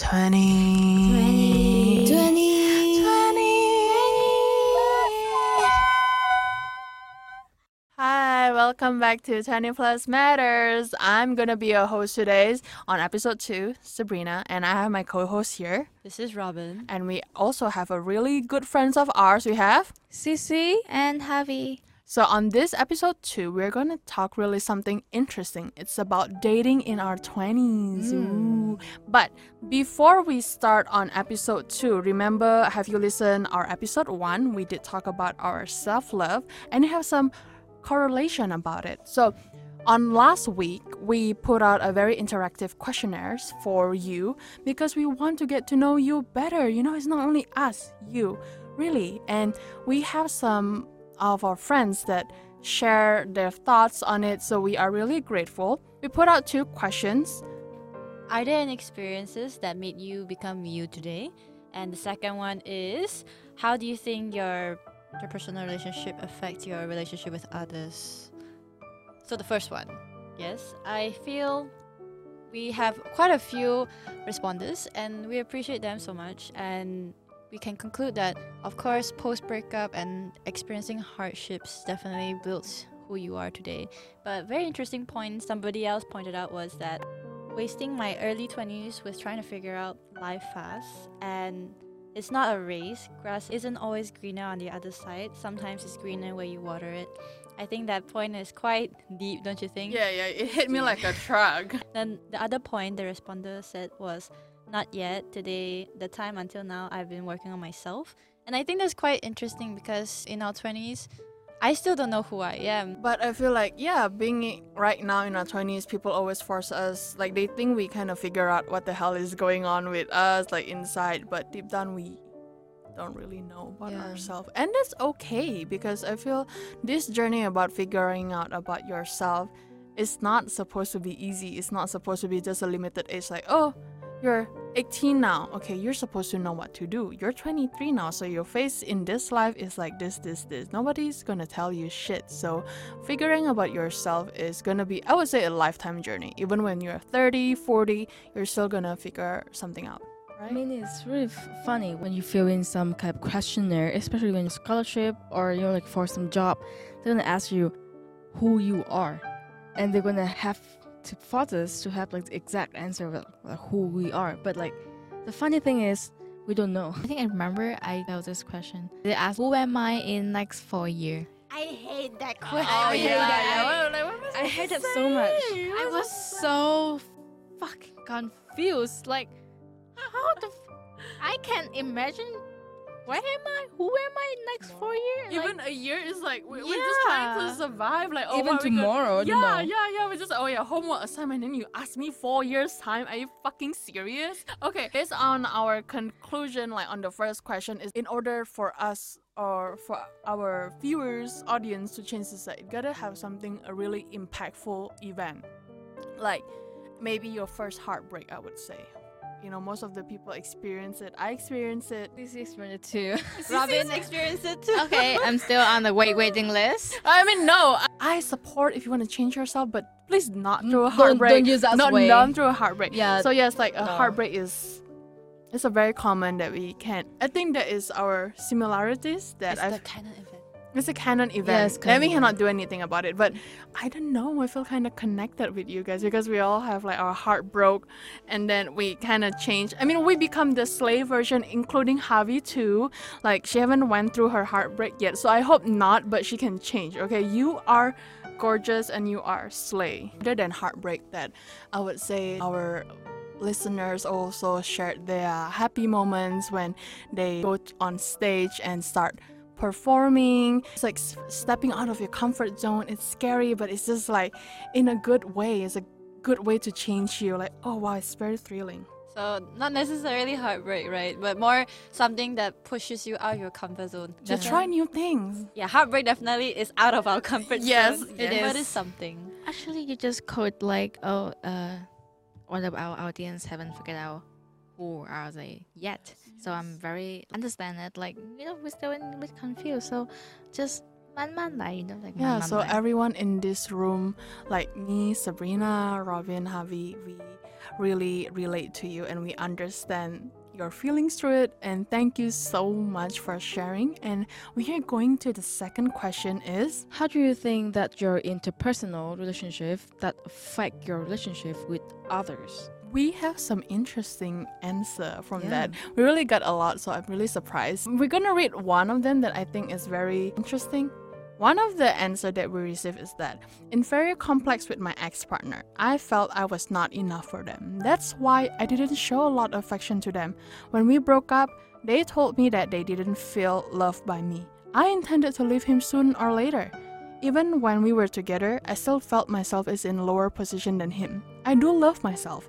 20. 20. 20. 20. Hi, welcome back to 20 Plus Matters. I'm gonna be your host today on episode 2, Sabrina, and I have my co host here. This is Robin. And we also have a really good friends of ours. We have Sissy and Javi. So on this episode 2, we're going to talk really something interesting. It's about dating in our 20s. Hmm. Ooh. But before we start on episode 2, remember have you listened our episode 1? We did talk about our self-love and have some correlation about it. So on last week, we put out a very interactive questionnaires for you because we want to get to know you better. You know, it's not only us, you, really. And we have some of our friends that share their thoughts on it, so we are really grateful. We put out two questions. Are there any experiences that made you become you today? And the second one is how do you think your interpersonal relationship affects your relationship with others? So the first one, yes, I feel we have quite a few responders and we appreciate them so much and we can conclude that, of course, post breakup and experiencing hardships definitely builds who you are today. But very interesting point somebody else pointed out was that wasting my early 20s with trying to figure out life fast and it's not a race. Grass isn't always greener on the other side. Sometimes it's greener where you water it. I think that point is quite deep, don't you think? Yeah, yeah, it hit me like a truck. Then the other point the responder said was not yet. Today, the time until now, I've been working on myself. And I think that's quite interesting because in our 20s, I still don't know who I am. But I feel like, yeah, being right now in our 20s, people always force us, like, they think we kind of figure out what the hell is going on with us, like, inside, but deep down, we don't really know about Yeah. ourselves. And that's okay because I feel this journey about figuring out about yourself is not supposed to be easy. It's not supposed to be just a limited age, like, oh, you're 18 now. Okay, you're supposed to know what to do. You're 23 now, so your face in this life is like this, this, this. Nobody's gonna tell you shit. So, figuring about yourself is gonna be, I would say, a lifetime journey. Even when you're 30, 40, you're still gonna figure something out, I mean, it's really funny when you fill in some kind of questionnaire, especially when you scholarship or you know, like for some job. They're gonna ask you who you are, and they're gonna have to force us to have like the exact answer of like, who we are. But like, the funny thing is, we don't know. I think I remember I got this question. They asked, "Who am I in next four year?" I hate that Oh, question. I hate that. What- like, what I hate that so much. saying? I was so fucking confused. Like, how the? F- I can't imagine. Where am I? Who am I next four years? Even a year is like we, we're just trying to survive. Like oh, Even what we could- tomorrow, you yeah, know. yeah, yeah. We just oh yeah, homework assignment. And you ask me four years time. Are you fucking serious? Okay, based on our conclusion, like on the first question, is in order for us or for our viewers, audience to change society, it gotta have something a really impactful event, like maybe your first heartbreak. I would say. You know, most of the people experience it. I experience it. this is it too. Robin experienced it too. okay, I'm still on the wait waiting list. I mean, no, I- support if you want to change yourself, but please not through a mm, Don't- heartbreak. don't use that not way. not through a heartbreak. Yeah. So yes, like a no. heartbreak is, it's a very common that we can't. I think that is our similarities that It's I've. the kind of. It's a canon event. and canon we cannot do anything about it. But I don't know. I feel kind of connected with you guys because we all have like our heart broke, and then we kind of change. I mean, we become the slave version, including Javi too. Like she haven't went through her heartbreak yet, so I hope not. But she can change. Okay, you are gorgeous and you are slay. Other than heartbreak, that I would say our listeners also shared their happy moments when they go on stage and start performing. It's like stepping out of your comfort zone. It's scary, but it's just like in a good way. It's a good way to change you. Like, oh wow, it's very thrilling. So not necessarily heartbreak, right? But more something that pushes you out of your comfort zone. To try new things. Yeah, heartbreak definitely is out of our comfort Yes, zone. it But is. it's something. Actually, you just quote like, "Oh, uh, all of our audience haven't figured out who are they yet." So I'm very understand it. Like, you know, we're still a bit confused. So just man man like, you know, like Yeah, man so man everyone in this room, like me, Sabrina, Robin, Javi, we really relate to you and we understand your feelings through it and thank you so much for sharing and we are going to the second question is How do you think that your interpersonal relationship that affect your relationship with others? We have some interesting answer from Yeah. that we really got a lot so i'm really surprised. We're gonna read one of them that i think is very interesting. One of the answer that we received is that in very complex with my ex-partner i felt i was not enough for them. That's why i didn't show a lot of affection to them. When we broke up they told me that they didn't feel loved by me. I intended to leave him soon or later. Even when we were together, I still felt myself is in lower position than him. I do love myself,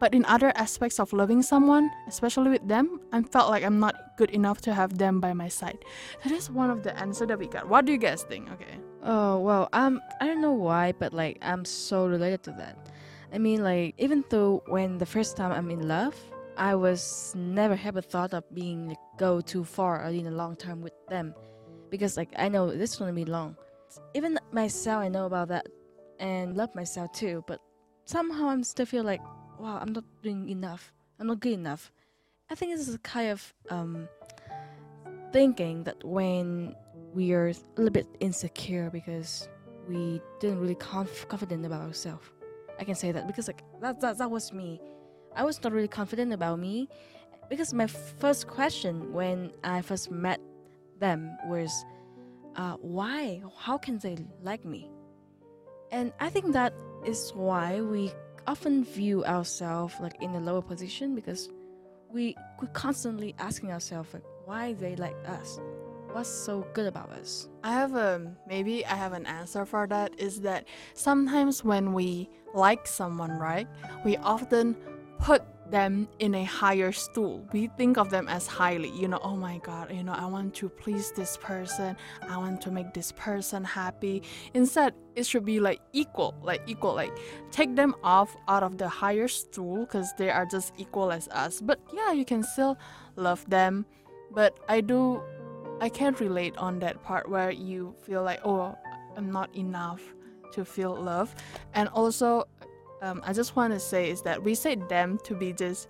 but in other aspects of loving someone, especially with them, I felt like I'm not good enough to have them by my side. That is one of the answer that we got. What do you guys think? Okay. Oh well, um, I don't know why, but like I'm so related to that. I mean, like even though when the first time I'm in love, I was never ever thought of being like, go too far or in a long term with them, because like I know this is gonna be long. Even myself, I know about that, and love myself too. But somehow I'm still feel like, wow, I'm not doing enough. I'm not good enough. I think this is a kind of um thinking that when we are a little bit insecure because we didn't really conf- confident about ourselves. I can say that because like that, that that was me. I was not really confident about me because my first question when I first met them was, uh, "Why? How can they like me?" And I think that is why we often view ourselves like in a lower position because we we constantly asking ourselves like why they like us? What's so good about us? I have a maybe I have an answer for that is that sometimes when we like someone, right, we often put them in a higher stool. We think of them as highly, you know, oh my god, you know, I want to please this person, I want to make this person happy. Instead, it should be like equal, like equal, like take them off out of the higher stool because they are just equal as us. But yeah, you can still love them. But I do I can't relate on that part where you feel like, oh, I'm not enough to feel love. And also, um, I just want to say is that we say them to be just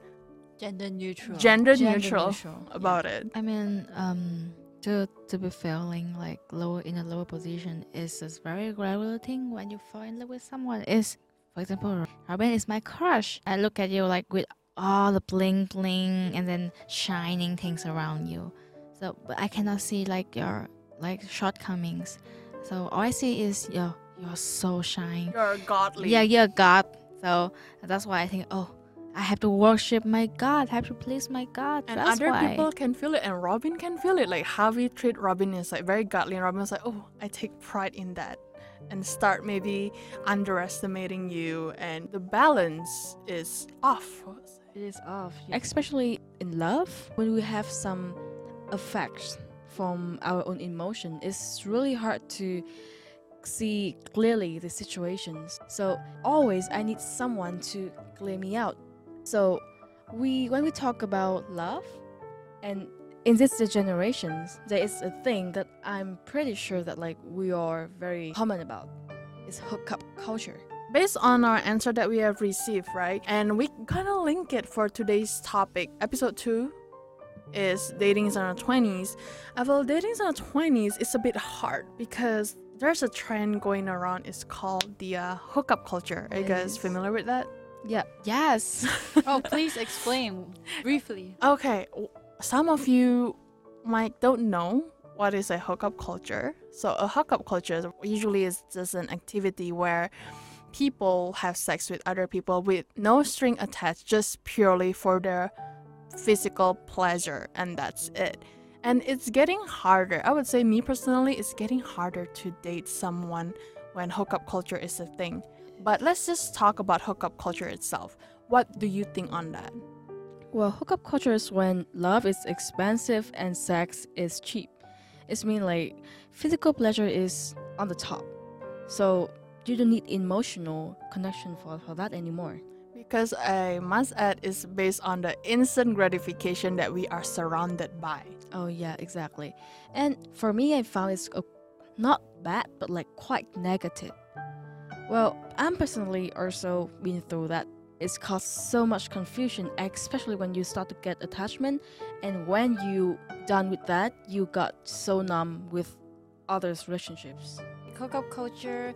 Gender neutral. gender, Gender neutral, neutral, yeah. about it. I mean, um, to to be feeling like lower in a lower position is a very gradual thing when you fall in love with someone. Is for example, Robin is my crush. I look at you like with all the bling bling and then shining things around you. So, but I cannot see like your like shortcomings. So all I see is your you're so shine. You're godly. Yeah, you're God. So that's why I think, oh, I have to worship my God. I have to please my God. And that's other why. people can feel it, and Robin can feel it. Like Harvey treat Robin is like very godly, and Robin Robin's like, oh, I take pride in that, and start maybe underestimating you, and the balance is off. it is off especially in love when we have some effects from our own emotion it's really hard to see clearly the situations so always i need someone to clear me out so we when we talk about love and in this generations there is a thing that i'm pretty sure that like we are very common about it's hookup culture based on our answer that we have received, right? And we kind of link it for today's topic. Episode 2 is dating in our 20s. I feel dating in our 20s is a bit hard because there's a trend going around. It's called the uh, hookup culture. Are you guys familiar with that? yeah yes. oh, please explain briefly. Okay, some of you might don't know what is a hookup culture. So a hookup culture usually is just an activity where people have sex with other people with no string attached, just purely for their physical pleasure, and that's it. And it's getting harder. I would say, me personally, it's getting harder to date someone when hookup culture is a thing. But let's just talk about hookup culture itself. What do you think on that? Well, hookup culture is when love is expensive and sex is cheap. It's mean like physical pleasure is on the top. So you don't need emotional connection for, for that anymore. Because I must add, is based on the instant gratification that we are surrounded by. Oh yeah, exactly. And for me, I found it's uh, not bad, but like quite negative. Well, I'm personally also been through that it's caused so much confusion, especially when you start to get attachment, and when you done with that, you got so numb with others' relationships. hookup culture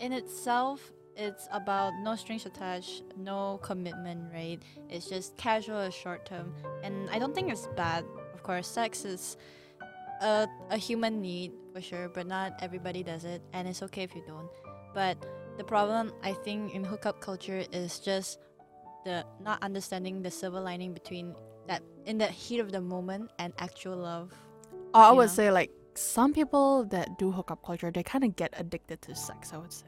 in itself it's about no strings attached no commitment right it's just casual or short term and i don't think it's bad of course sex is a, a human need for sure but not everybody does it and it's okay if you don't but the problem i think in hookup culture is just the not understanding the silver lining between that in the heat of the moment and actual love I would know? say like some people that do hookup culture, they kind of get addicted to sex. I would say.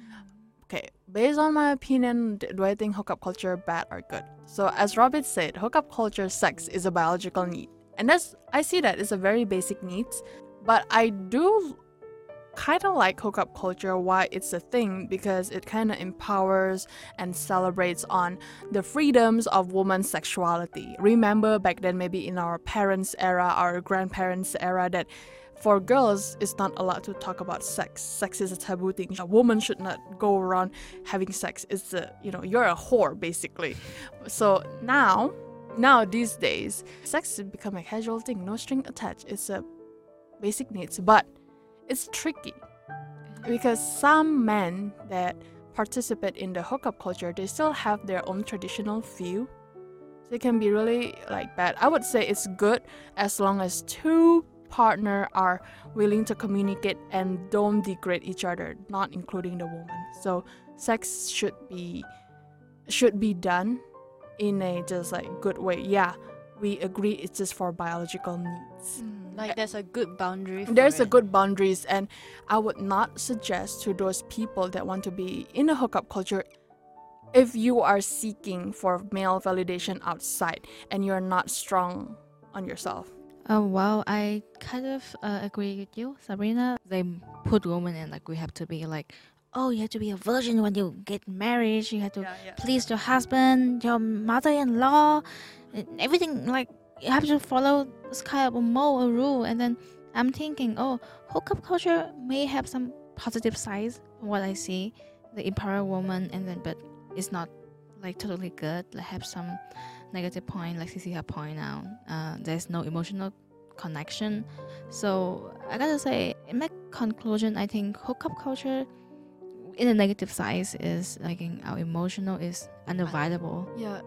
Mm. Okay, based on my opinion, do I think hookup culture bad or good? So as Robert said, hookup culture sex is a biological need, and that's I see that it's a very basic needs. But I do kind of like hookup culture why it's a thing because it kind of empowers and celebrates on the freedoms of women's sexuality. Remember back then, maybe in our parents' era, our grandparents' era, that for girls, it's not allowed to talk about sex. Sex is a taboo thing. A woman should not go around having sex. It's a, you know, you're a whore basically. So now, now these days, sex has become a casual thing, no string attached. It's a basic needs, but it's tricky because some men that participate in the hookup culture, they still have their own traditional view. So it can be really like bad. I would say it's good as long as two partner are willing to communicate and don't degrade each other, not including the woman. So sex should be should be done in a just like good way. Yeah, we agree it's just for biological needs. like there's a good boundary for There's a good boundaries, and I would not suggest to those people that want to be in a hookup culture if you are seeking for male validation outside and you're not strong on yourself. Oh well, I kind of uh, agree with you, Sabrina. They put women in like we have to be like, oh, you have to be a virgin when you get married. You have to please your husband, your mother-in-law, everything. Like you have to follow this kind of a rule. And then I'm thinking, oh, hookup culture may have some positive sides from what I see. The empower woman, and then but it's not like totally good. Like have some negative point, like Cici had point out. Uh, there's no emotional connection. So I gotta say, in my conclusion, I think hookup culture in the negative side is like in our emotional is unavoidable. Yeah.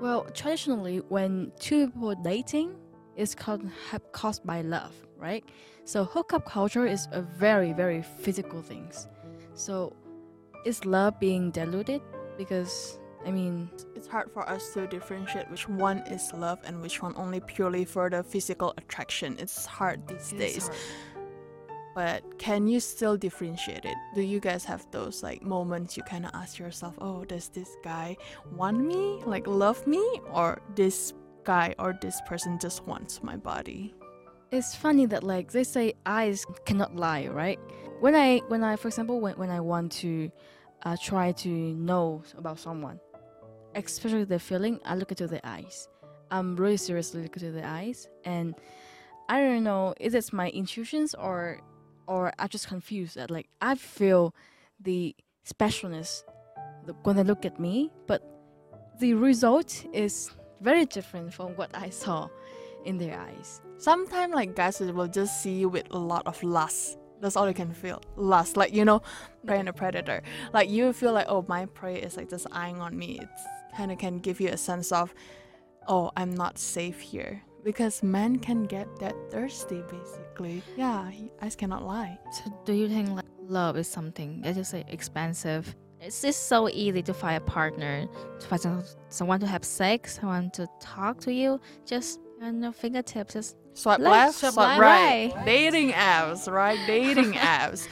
Well, traditionally, when two people are dating, it's called have caused by love, right? So hookup culture is a very, very physical things. So is love being diluted? Because I mean, It's hard for us to differentiate which one is love and which one only purely for the physical attraction. It's hard these days. But can you still differentiate it? Do you guys have those like moments you kind of ask yourself, "Oh, does this guy want me? Like love me or this guy or this person just wants my body?" it's funny that like they say eyes cannot lie, right? When I when I for example when when I want to uh, try to know about someone, especially the feeling, I look into the eyes. I'm really seriously looking into the eyes, and I don't know is it my intuitions or or I just confused that like I feel the specialness when they look at me, but the result is very different from what I saw in their eyes. Sometimes like guys will just see you with a lot of lust. That's all you can feel. Lust, like you know, mm. prey and a predator. Like you feel like, oh, my prey is like just eyeing on me. It's kind of can give you a sense of, oh, I'm not safe here. Because men can get that thirsty, basically. Yeah, he- eyes cannot lie. So do you think like love is something as you say expensive? It's just so easy to find a partner, to find some, someone to have sex, someone to talk to you. Just on your fingertips, just Swipe Left, swipe swipe, right. right. Dating apps, right? Dating apps.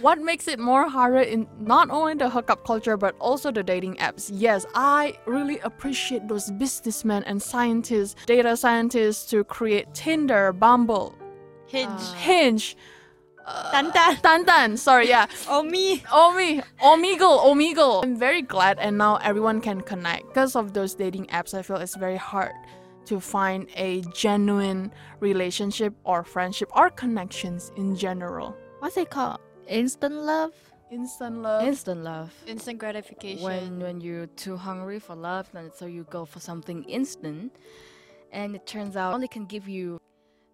What makes it more harder in not only the hookup culture but also the dating apps? Yes, I really appreciate those businessmen and scientists, data scientists to create Tinder, Bumble, hinge Uh, Hinge. Uh, Tan Tan. Tan Tan, sorry, yeah. oh me Omi, Omegle, Omegle. I'm very glad, and now everyone can connect. Because of those dating apps, I feel it's very hard to find a genuine relationship or friendship or connections in general. what's it called? Instant love? instant love. instant love. Instant gratification. When when you're too hungry for love, then so you go for something instant, and it turns out only can give you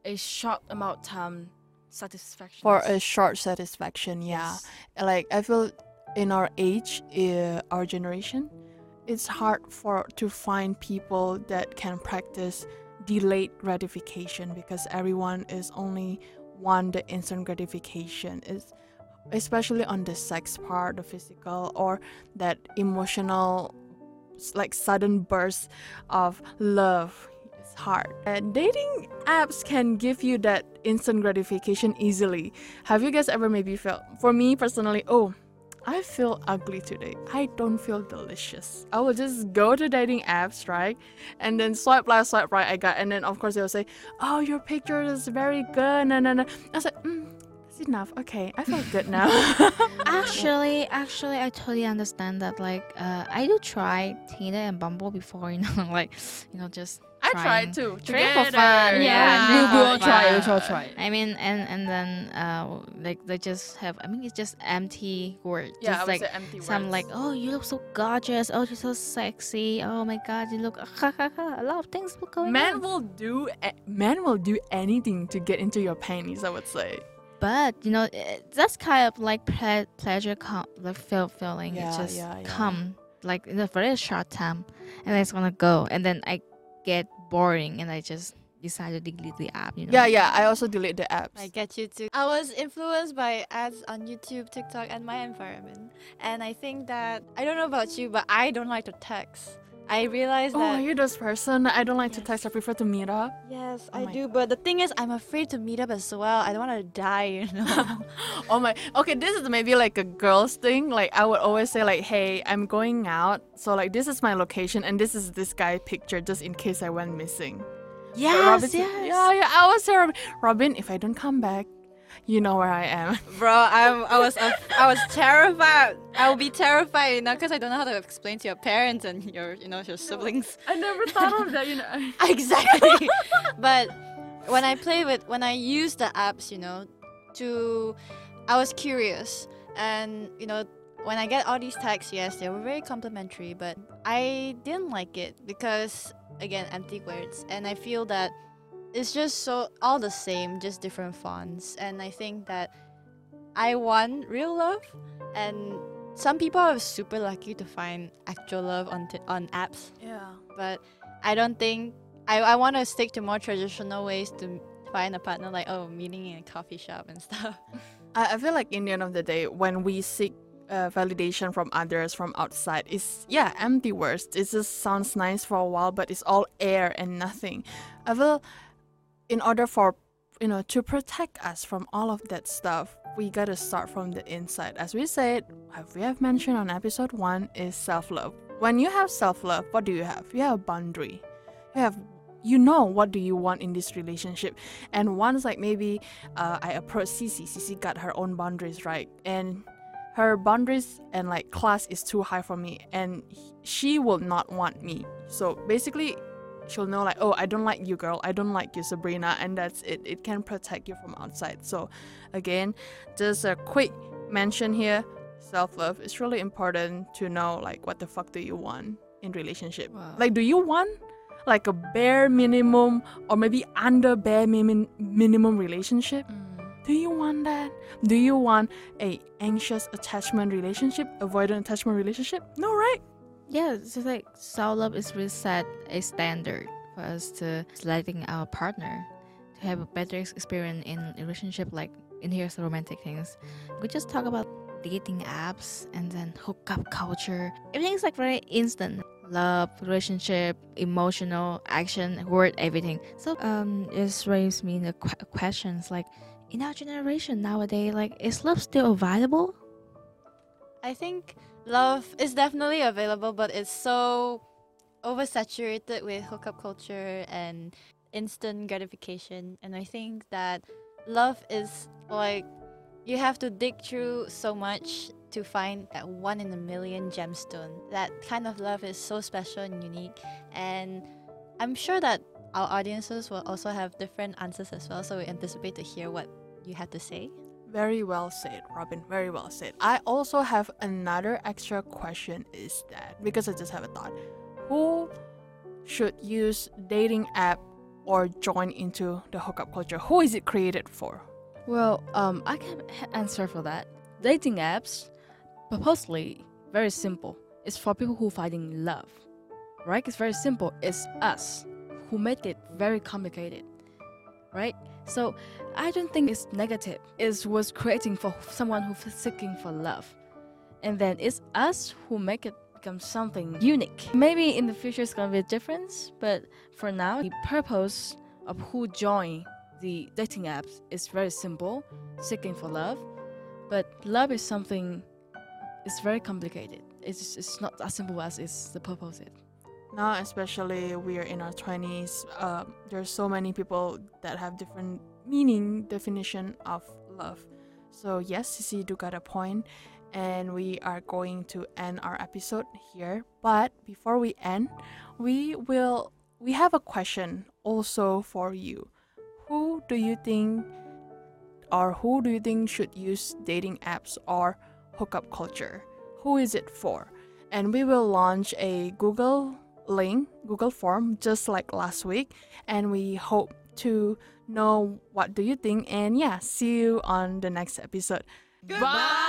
a short amount of time satisfaction. for a short satisfaction yeah like i feel in our age uh, our generation it's hard for to find people that can practice delayed gratification because everyone is only want the instant gratification. Is especially on the sex part the physical or that emotional like sudden burst of love it's hard. And dating apps can give you that instant gratification easily. Have you guys ever maybe felt for me personally oh I feel ugly today. I don't feel delicious. I will just go to dating apps, right? And then swipe left, swipe right, I got. And then, of course, they'll say, Oh, your picture is very good. No, no, no. I was like, mm, That's enough. Okay, I feel good now. Actually, actually, I totally understand that. Like, uh, I do try Tinder and Bumble before, you know, like, you know, just I trying. tried too. Trying for fun, yeah. we, we Yeah. all try. We Yeah. all try. I mean, and and then uh, like they just have. I mean, it's just empty words. Yeah, I just would like say empty some words. like, oh, you look so gorgeous. Oh, you're so sexy. Oh my God, you look. a lot of things will going men on. will do a- men will do anything to get into your panties. I would say. But you know, it, that's kind of like ple- pleasure, com- like feel feeling. Yeah, it just yeah, yeah. come like in a very short time, and then it's gonna go, and then I get boring, and I just decided to delete the app. You know. Yeah, yeah. I also delete the apps. I get you too. I was influenced by ads on YouTube, TikTok, and my environment. And I think that I don't know about you, but I don't like to text. I realized that. Oh, that are this person? I don't like to text. I prefer to meet up. yes, Oh I do. But the thing is, I'm afraid to meet up as well. I don't want to die, you know. oh my. Okay, this is maybe like a girl's thing. Like I would always say like, "Hey, I'm going out. So like this is my location and this is this guy picture just in case I went missing." Yes, Robin yes. Yeah, yeah. I was there. Robin, if I don't come back, you know where I am. Bro, I'm, I was af- I was terrified. I will be terrified, you know, because I don't know how to explain to your parents and your you know your siblings. I never thought of that. You know. exactly. but when I play with, when I use the apps, you know, to, I was curious, and you know, when I get all these texts, yes, they were very complimentary, but I didn't like it because again, empty words, and I feel that it's just so all the same, just different fonts, and I think that I want real love, and some people are super lucky to find actual love on t- on apps Yeah. but I don't think I, I want to stick to more traditional ways to find a partner, like oh, meeting in a coffee shop and stuff. I, I feel like in the end of the day, when we seek uh, validation from others from outside, it's yeah empty words. It just sounds nice for a while, but it's all air and nothing. I feel in order for you know to protect us from all of that stuff, we gotta start from the inside. As we said, as we have mentioned on episode one, is self love. When you have self love, what do you have? You have boundary. You have you know what do you want in this relationship and once like maybe uh, I approached Cici. Cici got her own boundaries right, and her boundaries and like class is too high for me, and she will not want me. So basically, she'll know like, oh, I don't like you, girl. I don't like you, Sabrina, and that's it. It can protect you from outside. So, again, just a quick mention here: self love is really important to know like what the fuck do you want in relationship. Wow. Like, do you want like a bare minimum or maybe under bare minim- minimum relationship? Mm. Do you want that? Do you want a anxious attachment relationship, avoidant attachment relationship? No, right? Yeah, it's like self love is really set a standard for us to selecting our partner to have a better experience in relationship. Like in here's romantic things. We just talk about dating apps and then hookup culture. Everything's like very instant. Love, relationship, emotional, action, word, everything. So um, it raised me the qu- questions like, in our generation nowadays, like is love still available? I think love is definitely available, but it's so oversaturated with hookup culture and instant gratification. And I think that love is like you have to dig through so much to find that one in a million gemstone. That kind of love is so special and unique. And I'm sure that our audiences will also have different answers as well. So we anticipate to hear what you have to say. Very well said, Robin. Very well said. I also have another extra question is that because I just have a thought. Who should use dating app or join into the hookup culture? Who is it created for? Well, um, I can answer for that. Dating apps, purposely, very simple. It's for people who finding love, right? It's very simple. It's us who make it very complicated, right? So I don't think it's negative. It was creating for someone who's seeking for love, and then it's us who make it become something unique. Maybe in the future it's gonna be a difference, but for now, the purpose of who join the dating apps is very simple, seeking for love. But love is something it's very complicated. It's it's not as simple as it's the purpose is. Now, especially we are in our 20s, uh, there's so many people that have different meaning definition of love. So yes, Sisi do got a point, and we are going to end our episode here. But before we end, we will we have a question also for you. Who do you think, or who do you think should use dating apps or hookup culture? Who is it for? And we will launch a Google link, Google form, just like last week. And we hope to know what do you think. And yeah, see you on the next episode. Bye.